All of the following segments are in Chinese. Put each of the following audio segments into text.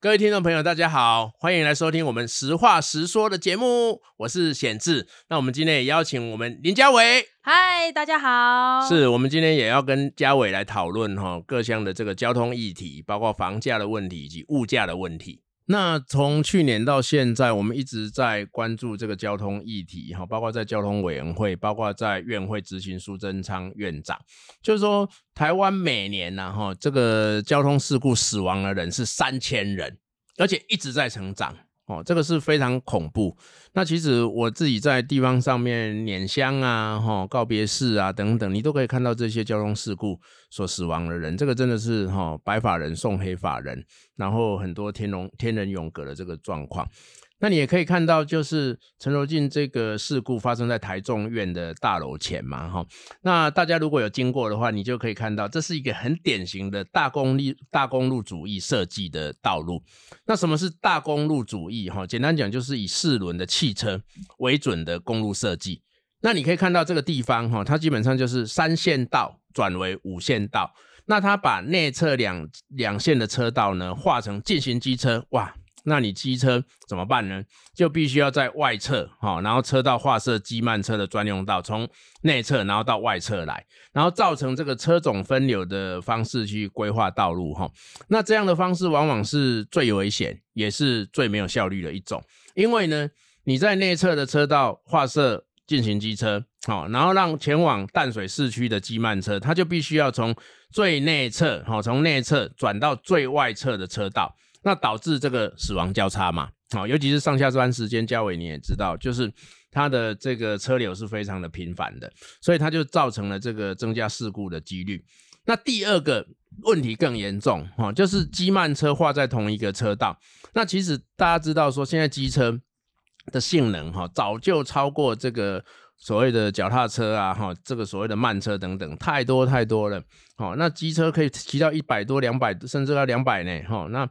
各位听众朋友，大家好，欢迎来收听我们实话实说的节目，我是显志。那我们今天也邀请我们林家伟，嗨，大家好。是我们今天也要跟家伟来讨论哈各项的这个交通议题，包括房价的问题以及物价的问题。那从去年到现在，我们一直在关注这个交通议题，哈，包括在交通委员会，包括在院会执行苏贞昌院长，就是说台湾每年呢，哈，这个交通事故死亡的人是三千人，而且一直在成长。哦，这个是非常恐怖。那其实我自己在地方上面碾箱啊、哈告别式啊等等，你都可以看到这些交通事故所死亡的人。这个真的是哈白发人送黑发人，然后很多天龙天人永隔的这个状况。那你也可以看到，就是陈柔縉这个事故发生在台中院的大楼前嘛，哈。那大家如果有经过的话，你就可以看到，这是一个很典型的大公路大公路主义设计的道路。那什么是大公路主义？哈，简单讲就是以四轮的汽车为准的公路设计。那你可以看到这个地方，哈，它基本上就是三线道转为五线道。那它把内侧两两线的车道呢，划成进行机车，哇！那你机车怎么办呢？就必须要在外侧，哈，然后车道划设机慢车的专用道，从内侧然后到外侧来，然后造成这个车种分流的方式去规划道路，哈。那这样的方式往往是最危险，也是最没有效率的一种，因为呢，你在内侧的车道划设进行机车，好，然后让前往淡水市区的机慢车，它就必须要从最内侧，好，从内侧转到最外侧的车道。那导致这个死亡交叉嘛，好，尤其是上下班时间，嘉伟你也知道，就是它的这个车流是非常的频繁的，所以它就造成了这个增加事故的几率。那第二个问题更严重，哈，就是机慢车画在同一个车道。那其实大家知道说，现在机车的性能，哈，早就超过这个。所谓的脚踏车啊，哈，这个所谓的慢车等等，太多太多了，好，那机车可以骑到一百多、两百，甚至到两百呢，哈，那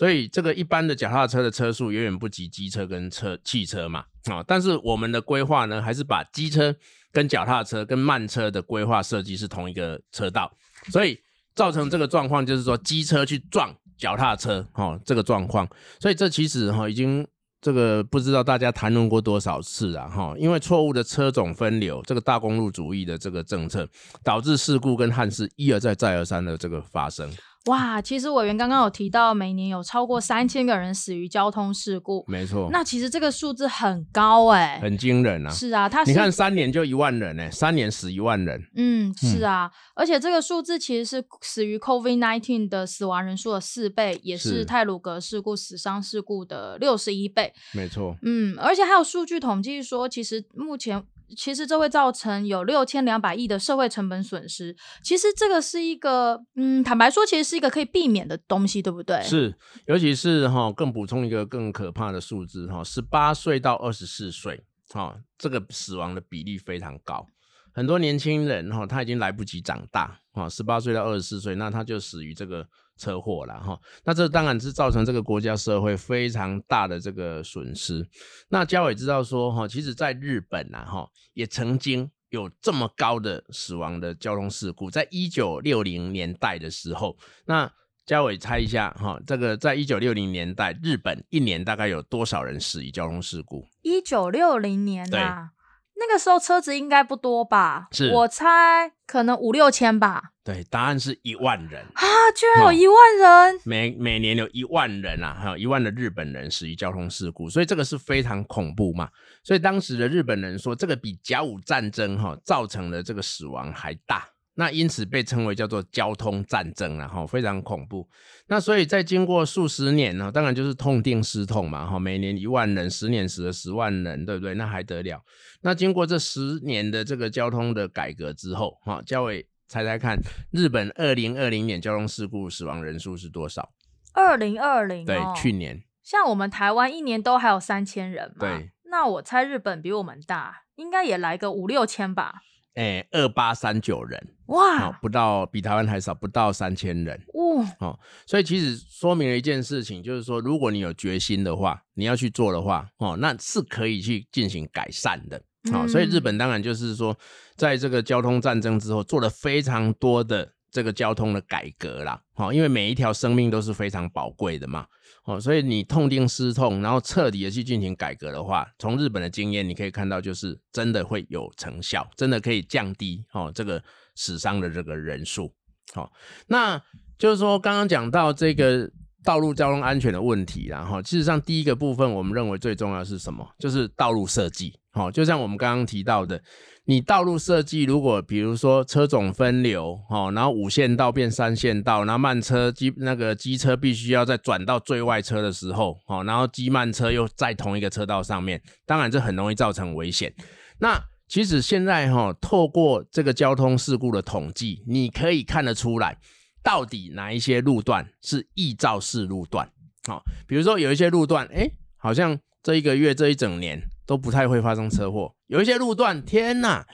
所以这个一般的脚踏车的车速远远不及机车跟车汽车嘛，啊，但是我们的规划呢，还是把机车跟脚踏车跟慢车的规划设计是同一个车道，所以造成这个状况就是说机车去撞脚踏车，哈，这个状况，所以这其实哈已经。这个不知道大家谈论过多少次啊，哈，因为错误的车种分流，这个大公路主义的这个政策，导致事故跟憾事一而再再而三的这个发生。哇，其实委员刚刚有提到，每年有超过三千个人死于交通事故，没错。那其实这个数字很高哎、欸，很惊人啊。是啊，他你看三年就一万人呢、欸，三年死一万人。嗯，是啊，嗯、而且这个数字其实是死于 COVID-19 的死亡人数的四倍，也是泰鲁格事故死伤事故的六十一倍。没错。嗯，而且还有数据统计说，其实目前。其实这会造成有六千两百亿的社会成本损失。其实这个是一个，嗯，坦白说，其实是一个可以避免的东西，对不对？是，尤其是哈，更补充一个更可怕的数字哈，十八岁到二十四岁，哈，这个死亡的比例非常高。很多年轻人哈，他已经来不及长大，啊，十八岁到二十四岁，那他就死于这个。车祸了哈，那这当然是造成这个国家社会非常大的这个损失。那嘉伟知道说哈，其实在日本呐哈，也曾经有这么高的死亡的交通事故，在一九六零年代的时候，那嘉伟猜一下哈，这个在一九六零年代，日本一年大概有多少人死于交通事故？一九六零年啊。那个时候车子应该不多吧？是我猜可能五六千吧。对，答案是一万人啊！居然有一万人，哦、每每年有一万人啊，还有一万的日本人死于交通事故，所以这个是非常恐怖嘛。所以当时的日本人说，这个比甲午战争哈、哦、造成的这个死亡还大。那因此被称为叫做交通战争了哈，非常恐怖。那所以在经过数十年呢，当然就是痛定思痛嘛哈，每年一万人，十年死了十万人，对不对？那还得了？那经过这十年的这个交通的改革之后，哈，嘉伟猜猜看，日本二零二零年交通事故死亡人数是多少？二零二零对，去年。像我们台湾一年都还有三千人嘛，对。那我猜日本比我们大，应该也来个五六千吧。哎，二八三九人。哇、哦，不到比台湾还少，不到三千人。哦，哦，所以其实说明了一件事情，就是说，如果你有决心的话，你要去做的话，哦，那是可以去进行改善的，好、嗯哦，所以日本当然就是说，在这个交通战争之后，做了非常多的这个交通的改革啦，好，因为每一条生命都是非常宝贵的嘛，哦，所以你痛定思痛，然后彻底的去进行改革的话，从日本的经验你可以看到，就是真的会有成效，真的可以降低哦这个死伤的这个人数，好，那就是说刚刚讲到这个道路交通安全的问题，然后事实上第一个部分我们认为最重要是什么？就是道路设计，好，就像我们刚刚提到的。你道路设计，如果比如说车种分流，哦，然后五线道变三线道，然后慢车机那个机车必须要再转到最外车的时候，哦，然后机慢车又在同一个车道上面，当然这很容易造成危险。那其实现在哈，透过这个交通事故的统计，你可以看得出来，到底哪一些路段是异肇事路段，好，比如说有一些路段，哎，好像这一个月这一整年。都不太会发生车祸，有一些路段，天哪，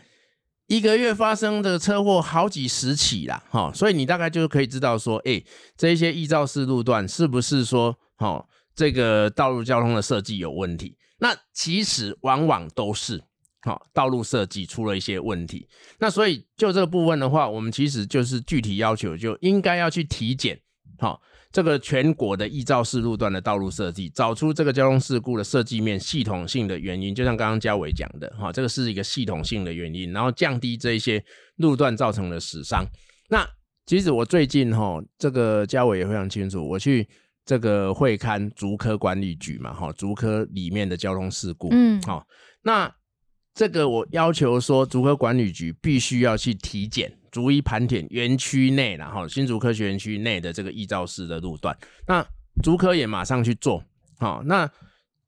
一个月发生的车祸好几十起啦，哈，所以你大概就可以知道说，哎，这一些异肇事路段是不是说，哈，这个道路交通的设计有问题？那其实往往都是，哈，道路设计出了一些问题。那所以就这个部分的话，我们其实就是具体要求，就应该要去体检，哈。这个全国的异肇事路段的道路设计，找出这个交通事故的设计面系统性的原因，就像刚刚嘉伟讲的，哈，这个是一个系统性的原因，然后降低这一些路段造成的死伤。那其实我最近哈，这个嘉伟也非常清楚，我去这个会刊竹科管理局嘛，哈，竹科里面的交通事故，嗯，好，那这个我要求说，竹科管理局必须要去体检。逐一盘点园区内，然后新竹科学园区内的这个易肇事的路段，那竹科也马上去做，好，那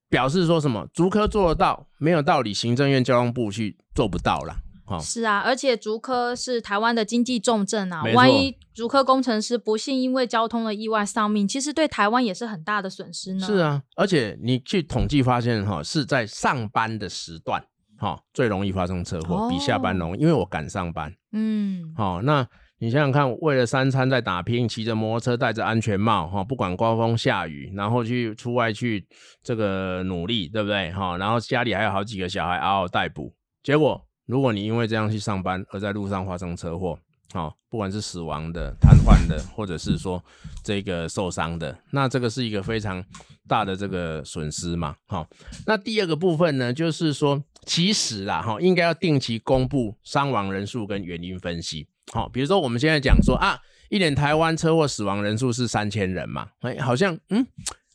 表示说什么？竹科做得到，没有道理行政院交通部去做不到了，好，是啊，而且竹科是台湾的经济重镇啊，万一竹科工程师不幸因为交通的意外丧命，其实对台湾也是很大的损失呢。是啊，而且你去统计发现，哈，是在上班的时段。好、哦，最容易发生车祸，比下班容易，哦、因为我赶上班。嗯，好、哦，那你想想看，为了三餐在打拼，骑着摩托车，戴着安全帽，哈、哦，不管刮风下雨，然后去出外去这个努力，对不对？哈、哦，然后家里还有好几个小孩嗷嗷待哺，结果如果你因为这样去上班，而在路上发生车祸。好，不管是死亡的、瘫痪的，或者是说这个受伤的，那这个是一个非常大的这个损失嘛。好，那第二个部分呢，就是说，其实啦，哈，应该要定期公布伤亡人数跟原因分析。好，比如说我们现在讲说啊，一年台湾车祸死亡人数是三千人嘛，哎，好像嗯，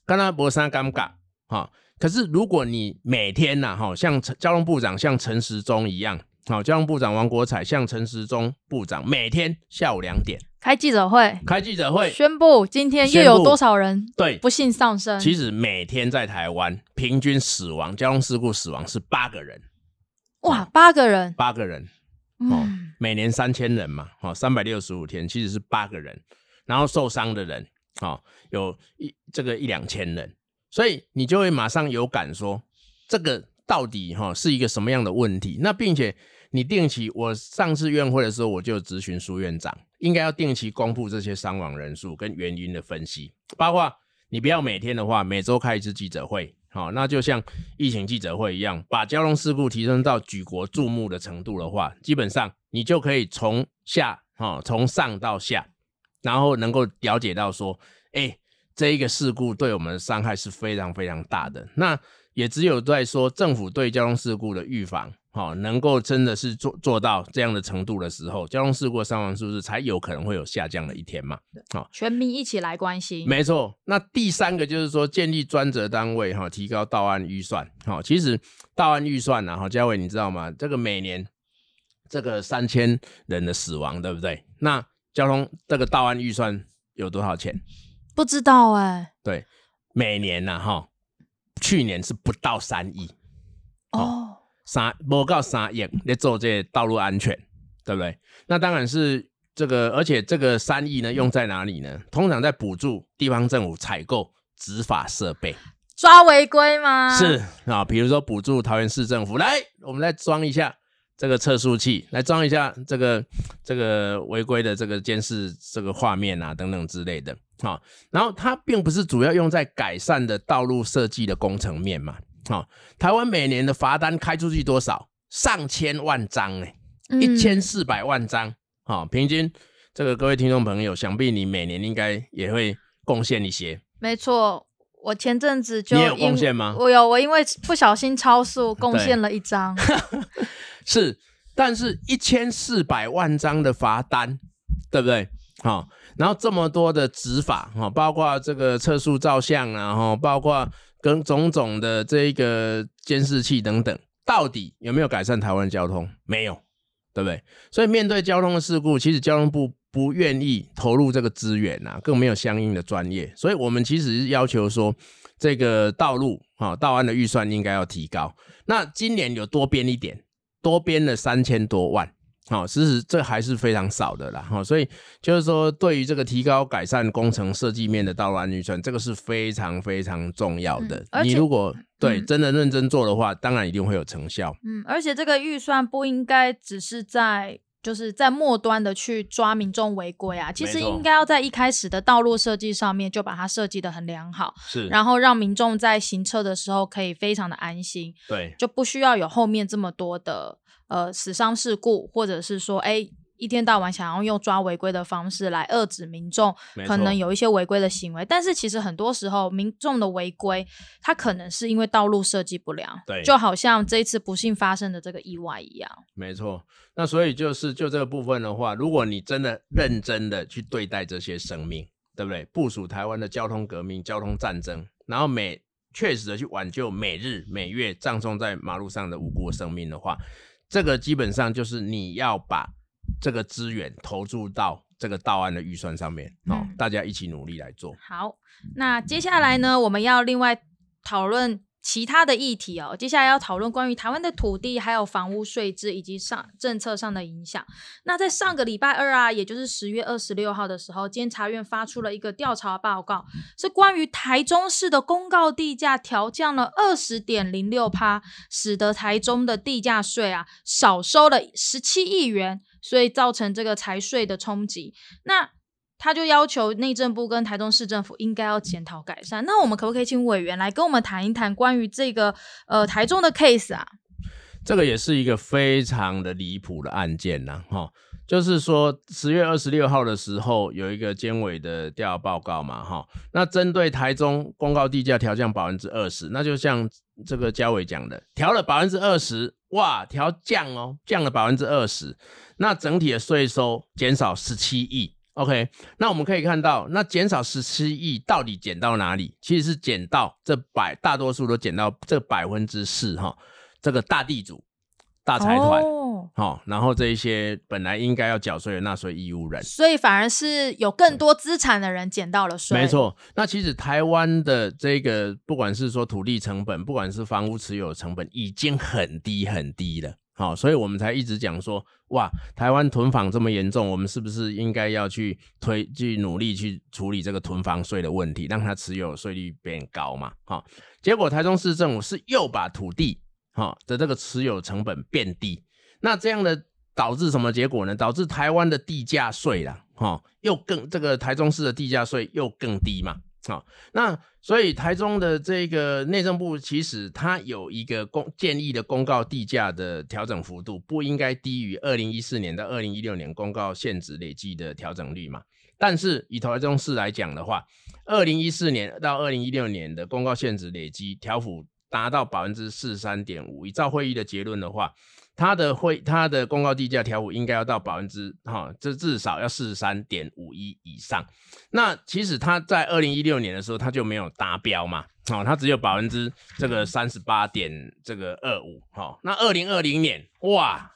刚刚博三尴尬，哈，可是如果你每天呐，哈，像交通部长像陈时中一样。好，交通部长王国材向陈时中部长每天下午两点开记者会，开记者会宣布今天又有多少人对不幸丧生。其实每天在台湾平均死亡交通事故死亡是八个人，哇，八个人，八个人，哦，每年三千人嘛，哦，三百六十五天其实是八个人，然后受伤的人，哦，有一这个一两千人，所以你就会马上有感说这个。到底哈是一个什么样的问题？那并且你定期，我上次院会的时候我就咨询苏院长，应该要定期公布这些伤亡人数跟原因的分析，包括你不要每天的话，每周开一次记者会，好，那就像疫情记者会一样，把交通事故提升到举国注目的程度的话，基本上你就可以从下哈从上到下，然后能够了解到说，哎，这一个事故对我们的伤害是非常非常大的。那也只有在说政府对交通事故的预防，好，能够真的是做做到这样的程度的时候，交通事故伤亡数字才有可能会有下降的一天嘛。好，全民一起来关心。没错。那第三个就是说，建立专责单位，哈，提高到案预算。好，其实到案预算呢，哈，嘉伟你知道吗？这个每年这个三千人的死亡，对不对？那交通这个到案预算有多少钱？不知道哎、欸。对，每年呢，哈。去年是不到三亿哦，三不告三亿来做这些道路安全，对不对？那当然是这个，而且这个三亿呢，用在哪里呢？通常在补助地方政府采购执法设备，抓违规吗？是啊，比如说补助桃园市政府，来，我们来装一下这个测速器，来装一下这个这个违规的这个监视这个画面啊，等等之类的。好，然后它并不是主要用在改善的道路设计的工程面嘛。好，台湾每年的罚单开出去多少？上千万张哎，一千四百万张。好，平均这个各位听众朋友，想必你每年应该也会贡献一些。没错，我前阵子就你有贡献吗？我有，我因为不小心超速，贡献了一张。是，但是一千四百万张的罚单，对不对？好、哦，然后这么多的执法，哈、哦，包括这个测速照相啊，哈，包括跟种种的这个监视器等等，到底有没有改善台湾交通？没有，对不对？所以面对交通的事故，其实交通部不愿意投入这个资源、啊，更没有相应的专业。所以我们其实是要求说，这个道路啊，道安的预算应该要提高。那今年有多编一点，多编了三千多万。好，其实这还是非常少的啦。哈，所以就是说，对于这个提高改善工程设计面的道路安全这个是非常非常重要的。嗯、你如果对、嗯、真的认真做的话，当然一定会有成效。嗯，而且这个预算不应该只是在就是在末端的去抓民众违规啊，其实应该要在一开始的道路设计上面就把它设计的很良好，是，然后让民众在行车的时候可以非常的安心，对，就不需要有后面这么多的。呃，死伤事故，或者是说，哎，一天到晚想要用抓违规的方式来遏制民众，可能有一些违规的行为。但是其实很多时候，民众的违规，他可能是因为道路设计不良，对，就好像这一次不幸发生的这个意外一样。没错，那所以就是就这个部分的话，如果你真的认真的去对待这些生命，对不对？部署台湾的交通革命、交通战争，然后每确实的去挽救每日每月葬送在马路上的无辜生命的话。这个基本上就是你要把这个资源投注到这个到案的预算上面，嗯、哦，大家一起努力来做。好，那接下来呢，我们要另外讨论。其他的议题哦，接下来要讨论关于台湾的土地还有房屋税制以及上政策上的影响。那在上个礼拜二啊，也就是十月二十六号的时候，监察院发出了一个调查报告，是关于台中市的公告地价调降了二十点零六趴，使得台中的地价税啊少收了十七亿元，所以造成这个财税的冲击。那他就要求内政部跟台中市政府应该要检讨改善。那我们可不可以请委员来跟我们谈一谈关于这个呃台中的 case 啊？这个也是一个非常的离谱的案件呐，哈，就是说十月二十六号的时候有一个监委的调报告嘛，哈，那针对台中公告地价调降百分之二十，那就像这个嘉伟讲的，调了百分之二十，哇，调降哦，降了百分之二十，那整体的税收减少十七亿。OK，那我们可以看到，那减少十七亿到底减到哪里？其实是减到这百，大多数都减到这百分之四哈，这个大地主、大财团，哦，哦，然后这一些本来应该要缴税的纳税义务人，所以反而是有更多资产的人减到了税。没错，那其实台湾的这个不管是说土地成本，不管是房屋持有成本，已经很低很低了。好，所以我们才一直讲说，哇，台湾囤房这么严重，我们是不是应该要去推、去努力去处理这个囤房税的问题，让它持有税率变高嘛？好，结果台中市政府是又把土地哈的这个持有成本变低，那这样的导致什么结果呢？导致台湾的地价税啦，哈，又更这个台中市的地价税又更低嘛？好，那所以台中的这个内政部其实它有一个公建议的公告地价的调整幅度不应该低于二零一四年到二零一六年公告现值累计的调整率嘛。但是以台中市来讲的话，二零一四年到二零一六年的公告现值累计调幅达到百分之四十三点五，依照会议的结论的话。它的会，它的公告地价调幅应该要到百分之哈，这至少要四十三点五一以上。那其实它在二零一六年的时候，它就没有达标嘛，好，它只有百分之这个三十八点这个二五，好，那二零二零年哇，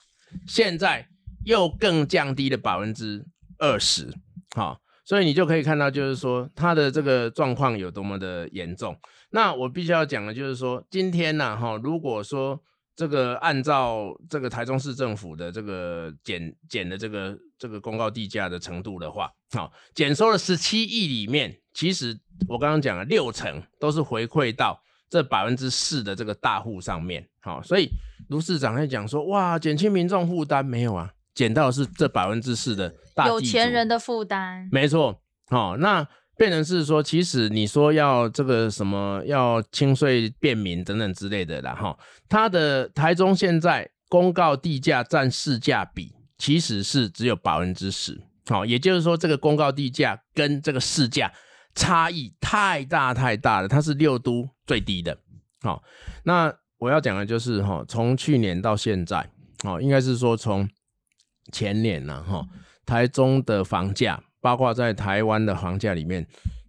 现在又更降低了百分之二十，好，所以你就可以看到，就是说它的这个状况有多么的严重。那我必须要讲的就是说，今天呢，哈，如果说这个按照这个台中市政府的这个减减的这个这个公告地价的程度的话，好，减收了十七亿里面，其实我刚刚讲了六成都是回馈到这百分之四的这个大户上面，好，所以卢市长在讲说，哇，减轻民众负担没有啊？减到的是这百分之四的大有钱人的负担，没错，好，那。变成是说，其实你说要这个什么要轻税便民等等之类的啦，哈，它的台中现在公告地价占市价比其实是只有百分之十，好，也就是说这个公告地价跟这个市价差异太大太大了，它是六都最低的。好，那我要讲的就是哈，从去年到现在，哦，应该是说从前年呢，哈，台中的房价，包括在台湾的房价里面，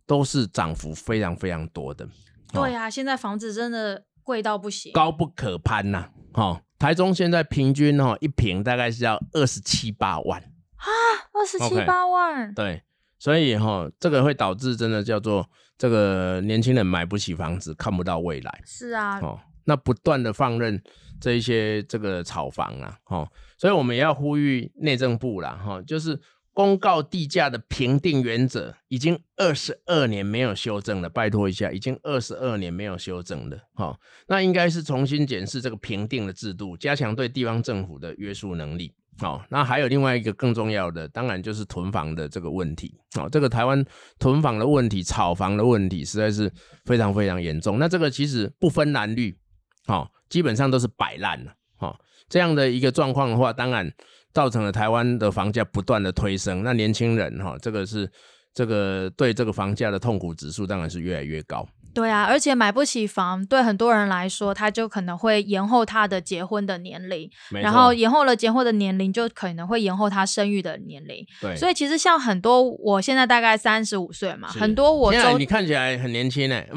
都是涨幅非常非常多的。对呀、啊，现在房子真的贵到不行，高不可攀呐。哈，台中现在平均哈一平大概是要二十七八万啊，二十七八万。对，所以哈，这个会导致真的叫做这个年轻人买不起房子，看不到未来。是啊，哦，那不断的放任这一些这个炒房啊，哦，所以我们也要呼吁内政部啦，哈，就是。公告地价的评定原则已经二十二年没有修正了，拜托一下，已经二十二年没有修正了，好，那应该是重新检视这个评定的制度，加强对地方政府的约束能力，好，那还有另外一个更重要的，当然就是囤房的这个问题，好，这个台湾囤房的问题、炒房的问题实在是非常非常严重，那这个其实不分蓝绿，好，基本上都是摆烂了，好，这样的一个状况的话，当然。造成了台湾的房价不断的推升，那年轻人哈，这个是这个对这个房价的痛苦指数当然是越来越高。对啊，而且买不起房，对很多人来说，他就可能会延后他的结婚的年龄，然后延后了结婚的年龄，就可能会延后他生育的年龄。对，所以其实像很多，我现在大概三十五岁嘛，很多我都你看起来很年轻哎，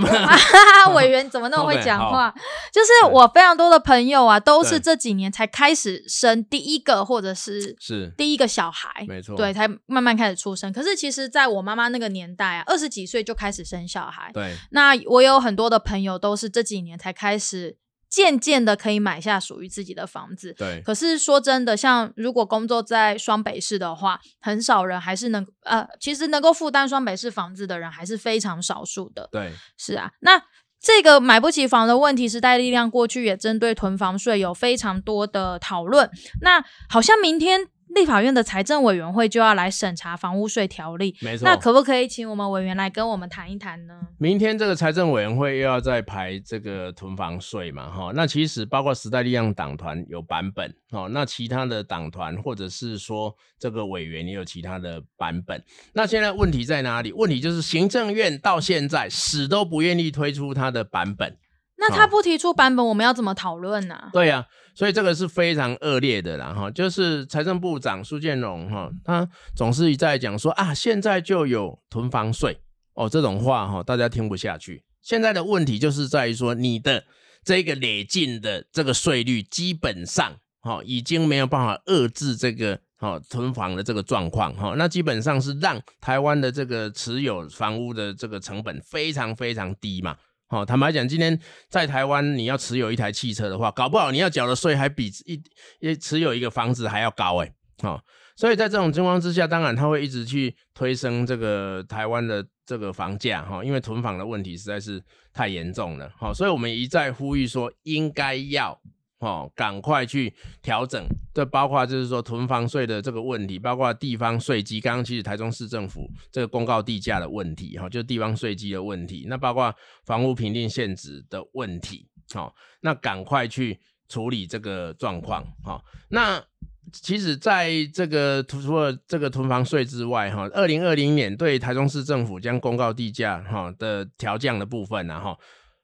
委员怎么那么会讲话？就是我非常多的朋友啊，都是这几年才开始生第一个或者是是第一个小孩，没错，对，才慢慢开始出生。可是其实在我妈妈那个年代啊，二十几岁就开始生小孩，对，那。我有很多的朋友都是这几年才开始渐渐的可以买下属于自己的房子。对，可是说真的，像如果工作在双北市的话，很少人还是能呃，其实能够负担双北市房子的人还是非常少数的。对，是啊，那这个买不起房的问题，时代力量过去也针对囤房税有非常多的讨论。那好像明天。立法院的财政委员会就要来审查房屋税条例，没错。那可不可以请我们委员来跟我们谈一谈呢？明天这个财政委员会又要再排这个囤房税嘛，哈。那其实包括时代力量党团有版本，哦，那其他的党团或者是说这个委员也有其他的版本。那现在问题在哪里？问题就是行政院到现在死都不愿意推出他的版本。那他不提出版本，我们要怎么讨论呢？对呀、啊，所以这个是非常恶劣的啦，哈，就是财政部长苏建荣哈，他总是在讲说啊，现在就有囤房税哦，这种话哈，大家听不下去。现在的问题就是在于说，你的这个累进的这个税率，基本上哈，已经没有办法遏制这个哈囤房的这个状况哈，那基本上是让台湾的这个持有房屋的这个成本非常非常低嘛。好，坦白讲，今天在台湾，你要持有一台汽车的话，搞不好你要缴的税还比一一持有一个房子还要高哎。好，所以在这种情况之下，当然他会一直去推升这个台湾的这个房价哈，因为囤房的问题实在是太严重了。好，所以我们一再呼吁说，应该要。哦，赶快去调整，这包括就是说囤房税的这个问题，包括地方税基。刚刚其实台中市政府这个公告地价的问题，哈，就地方税基的问题。那包括房屋评定现值的问题，好，那赶快去处理这个状况，哈。那其实在这个除了这个囤房税之外，哈，二零二零年对台中市政府将公告地价哈的调降的部分，然后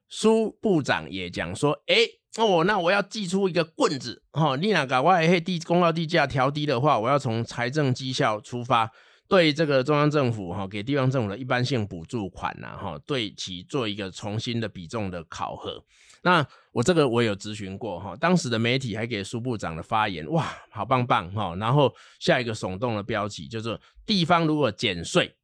苏部长也讲说，哎、哦，那我要祭出一个棍子，哈、哦，你那个外黑地公告地价调低的话，我要从财政绩效出发，对这个中央政府哈、哦，给地方政府的一般性补助款呐，哈、哦，对其做一个重新的比重的考核。那我这个我有咨询过哈、哦，当时的媒体还给苏部长的发言，哇，好棒棒哈、哦。然后下一个耸动的标题就是地方如果减税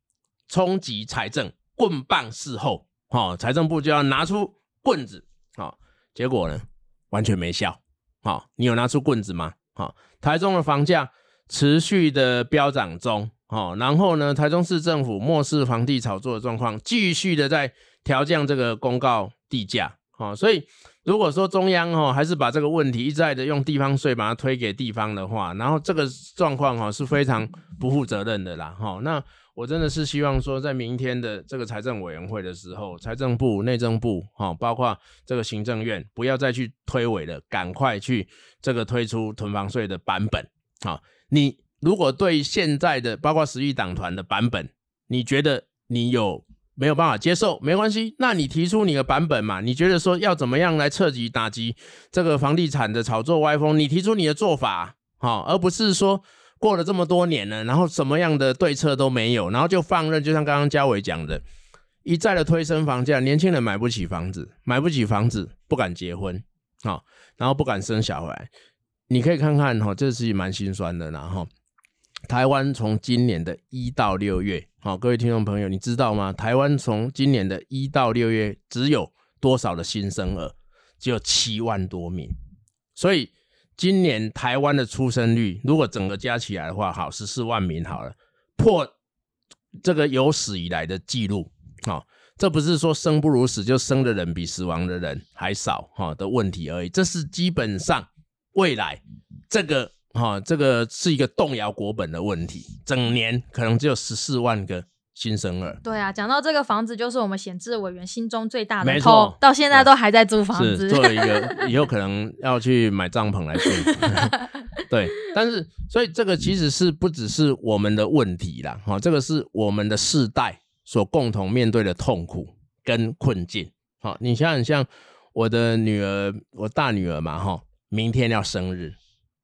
冲击财政，棍棒伺候，哈、哦，财政部就要拿出棍子，哈、哦，结果呢？完全没效，好，你有拿出棍子吗？好，台中的房价持续的飙涨中，好，然后呢，台中市政府漠视房地炒作的状况，继续的在调降这个公告地价，好，所以如果说中央哈还是把这个问题一再的用地方税把它推给地方的话，然后这个状况哈是非常不负责任的啦，哈，那。我真的是希望说，在明天的这个财政委员会的时候，财政部、内政部，哈，包括这个行政院，不要再去推诿了，赶快去这个推出囤房税的版本，好，你如果对现在的包括时运党团的版本，你觉得你有没有办法接受？没关系，那你提出你的版本嘛？你觉得说要怎么样来彻底打击这个房地产的炒作歪风？你提出你的做法，好，而不是说过了这么多年了，然后什么样的对策都没有，然后就放任，就像刚刚嘉伟讲的，一再的推升房价，年轻人买不起房子，买不起房子不敢结婚，好，然后不敢生小孩。你可以看看哈，这是蛮心酸的，然后。台湾从今年的一到六月，好，各位听众朋友，你知道吗？台湾从今年的一到六月，只有多少的新生儿？只有七万多名。所以今年台湾的出生率，如果整个加起来的话，好，十四万名好了，破这个有史以来的记录。好，这不是说生不如死，就生的人比死亡的人还少哈的问题而已。这是基本上未来这个。哈、哦，这个是一个动摇国本的问题，整年可能只有十四万个新生儿。对啊，讲到这个房子，就是我们显智委员心中最大的痛，到现在都还在租房子。做了一个 以后可能要去买帐篷来住。对，但是所以这个其实是不只是我们的问题啦，哈、哦，这个是我们的世代所共同面对的痛苦跟困境。好、哦，你想想，像我的女儿，我大女儿嘛，哈、哦，明天要生日，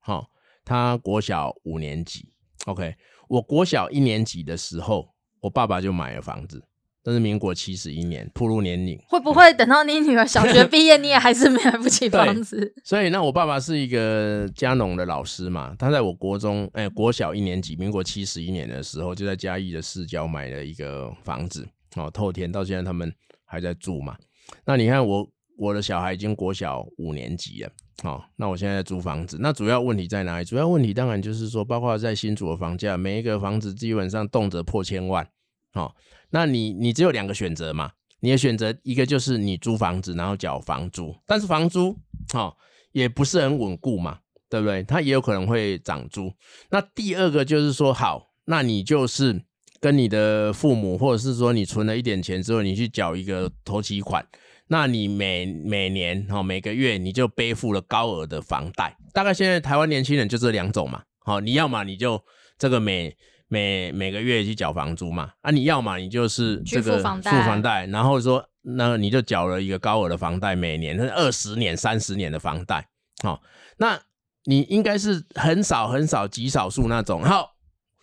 好、哦。他国小五年级，OK，我国小一年级的时候，我爸爸就买了房子，那是民国七十一年，暴露年龄。会不会等到你女儿小学毕业，你也 还是买不起房子？所以，那我爸爸是一个家农的老师嘛，他在我国中，哎，国小一年级，民国七十一年的时候，就在嘉义的市郊买了一个房子，哦，透天，到现在他们还在住嘛。那你看我。我的小孩已经国小五年级了，好，那我现在租房子，那主要问题在哪里？主要问题当然就是说，包括在新竹的房价，每一个房子基本上动辄破千万，好，那你你只有两个选择嘛，你的选择一个就是你租房子然后缴房租，但是房租好也不是很稳固嘛，对不对？它也有可能会涨租。那第二个就是说，好，那你就是跟你的父母，或者是说你存了一点钱之后，你去缴一个头期款。那你每每年哈每个月你就背负了高额的房贷，大概现在台湾年轻人就这两种嘛，好，你要么你就这个每每每个月去缴房租嘛，啊你要么你就是这个付房贷，然后说那你就缴了一个高额的房贷，每年是二十年三十年的房贷，好，那你应该是很少很少极少数那种，好，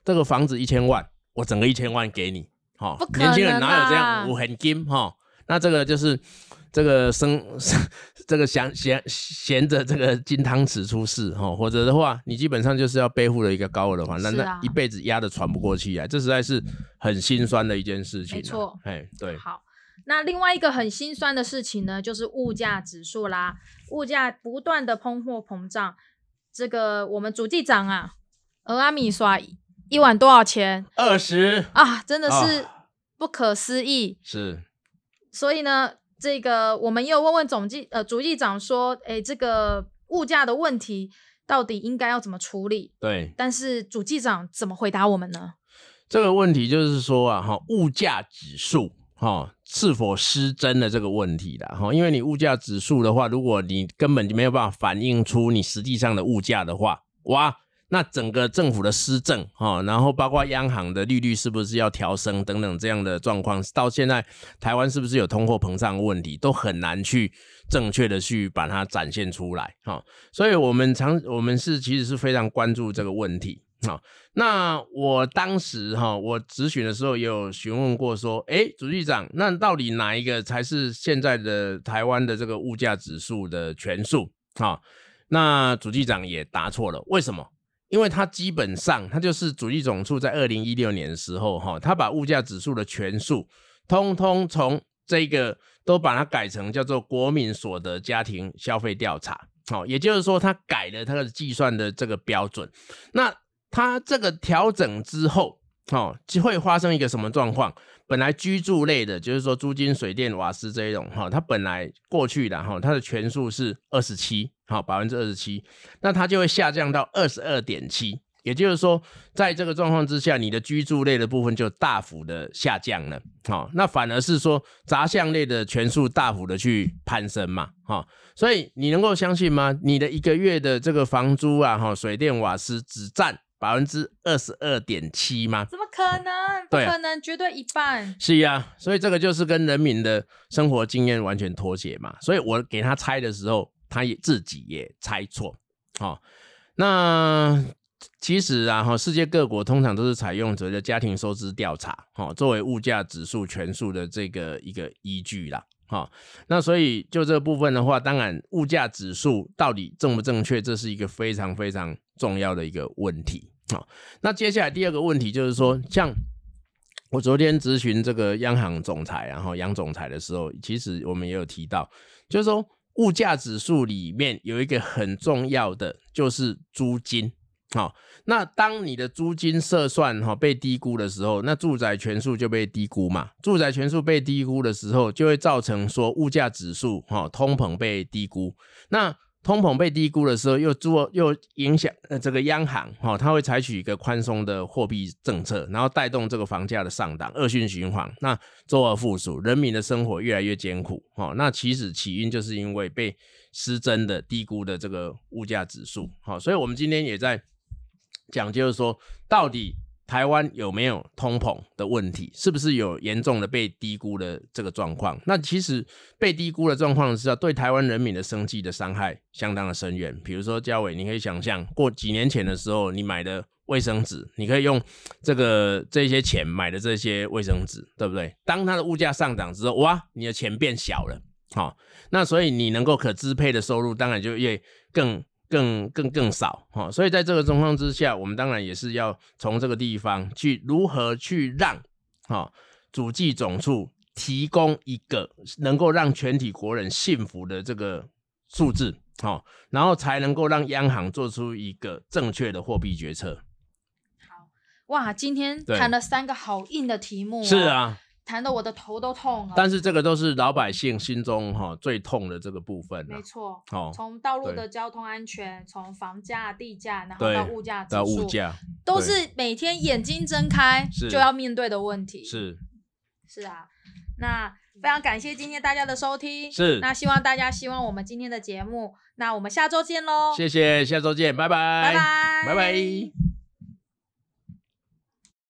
这个房子一千万，我整个一千万给你，好，年轻人哪有这样，我很金哈，那这个就是。这个生，这个闲闲闲着这个金汤匙出世哈，或者的话，你基本上就是要背负了一个高额的话，那、啊、那一辈子压得喘不过气来，这实在是很心酸的一件事情、啊。没错，哎，对。好，那另外一个很心酸的事情呢，就是物价指数啦，物价不断的通货膨胀。这个我们主计长啊，蚵仔面刷一碗多少钱？二十啊，真的是不可思议。哦、是，所以呢。这个我们也有问问总计呃主计长说，诶，这个物价的问题到底应该要怎么处理？对，但是主计长怎么回答我们呢？这个问题就是说啊，哈，物价指数哈是否失真的这个问题啦，哈，因为你物价指数的话，如果你根本就没有办法反映出你实际上的物价的话，哇。那整个政府的施政，哈，然后包括央行的利率是不是要调升等等这样的状况，到现在台湾是不是有通货膨胀问题，都很难去正确的去把它展现出来，哈。所以我们常我们是其实是非常关注这个问题，哈。那我当时哈，我咨询的时候也有询问过说，诶，主计长，那到底哪一个才是现在的台湾的这个物价指数的权数？哈，那主计长也答错了，为什么？因为它基本上，它就是主计总处在二零一六年的时候，哈，它把物价指数的权数，通通从这个都把它改成叫做国民所得家庭消费调查，好，也就是说，它改了它的计算的这个标准。那它这个调整之后，好，就会发生一个什么状况？本来居住类的，就是说租金、水电、瓦斯这一种，哈，它本来过去的哈，它的权数是二十七。好，百分之二十七，那它就会下降到二十二点七，也就是说，在这个状况之下，你的居住类的部分就大幅的下降了。好，那反而是说杂项类的权数大幅的去攀升嘛。哈，所以你能够相信吗？你的一个月的这个房租啊，哈，水电瓦斯只占百分之二十二点七吗？怎么可能？不可能，绝对一半。是呀，所以这个就是跟人民的生活经验完全脱节嘛。所以我给他猜的时候，他也自己也猜错。好，那其实啊，哈，世界各国通常都是采用所谓的家庭收支调查，哈，作为物价指数权数的这个一个依据啦。好，那所以就这部分的话，当然物价指数到底正不正确，这是一个非常非常重要的一个问题。好，那接下来第二个问题就是说，像我昨天咨询这个央行总裁，然后杨总裁的时候，其实我们也有提到，就是说物价指数里面有一个很重要的，就是租金。好，那当你的租金设算哈被低估的时候，那住宅权数就被低估嘛。住宅权数被低估的时候，就会造成说物价指数哈通膨被低估。那通膨被低估的时候，又做又影响呃这个央行哈，它会采取一个宽松的货币政策，然后带动这个房价的上涨，恶性循环。那周而复始，人民的生活越来越艰苦。哈，那其实起因就是因为被失真的低估的这个物价指数。好，所以我们今天也在。讲就是说，到底台湾有没有通膨的问题？是不是有严重的被低估的这个状况？那其实被低估的状况是要对台湾人民的生计的伤害相当的深远。比如说嘉伟，你可以想象过几年前的时候，你买的卫生纸，你可以用这个这些钱买的这些卫生纸，对不对？当它的物价上涨之后，哇，你的钱变小了，好，那所以你能够可支配的收入当然就越更。更更更少哈，所以在这个状况之下，我们当然也是要从这个地方去如何去让哈主计总处提供一个能够让全体国人信服的这个数字哈，然后才能够让央行做出一个正确的货币决策。好哇，今天谈了三个好硬的题目，是啊。谈的我的头都痛了，但是这个都是老百姓心中哈最痛的这个部分。没错，哦，从道路的交通安全，从房价、地价，然后到物价指数，到物价，都是每天眼睛睁开就要面对的问题。是，是啊，那非常感谢今天大家的收听。是，那希望大家希望我们今天的节目，那我们下周见喽。谢谢，下周见，拜拜，拜拜，拜拜。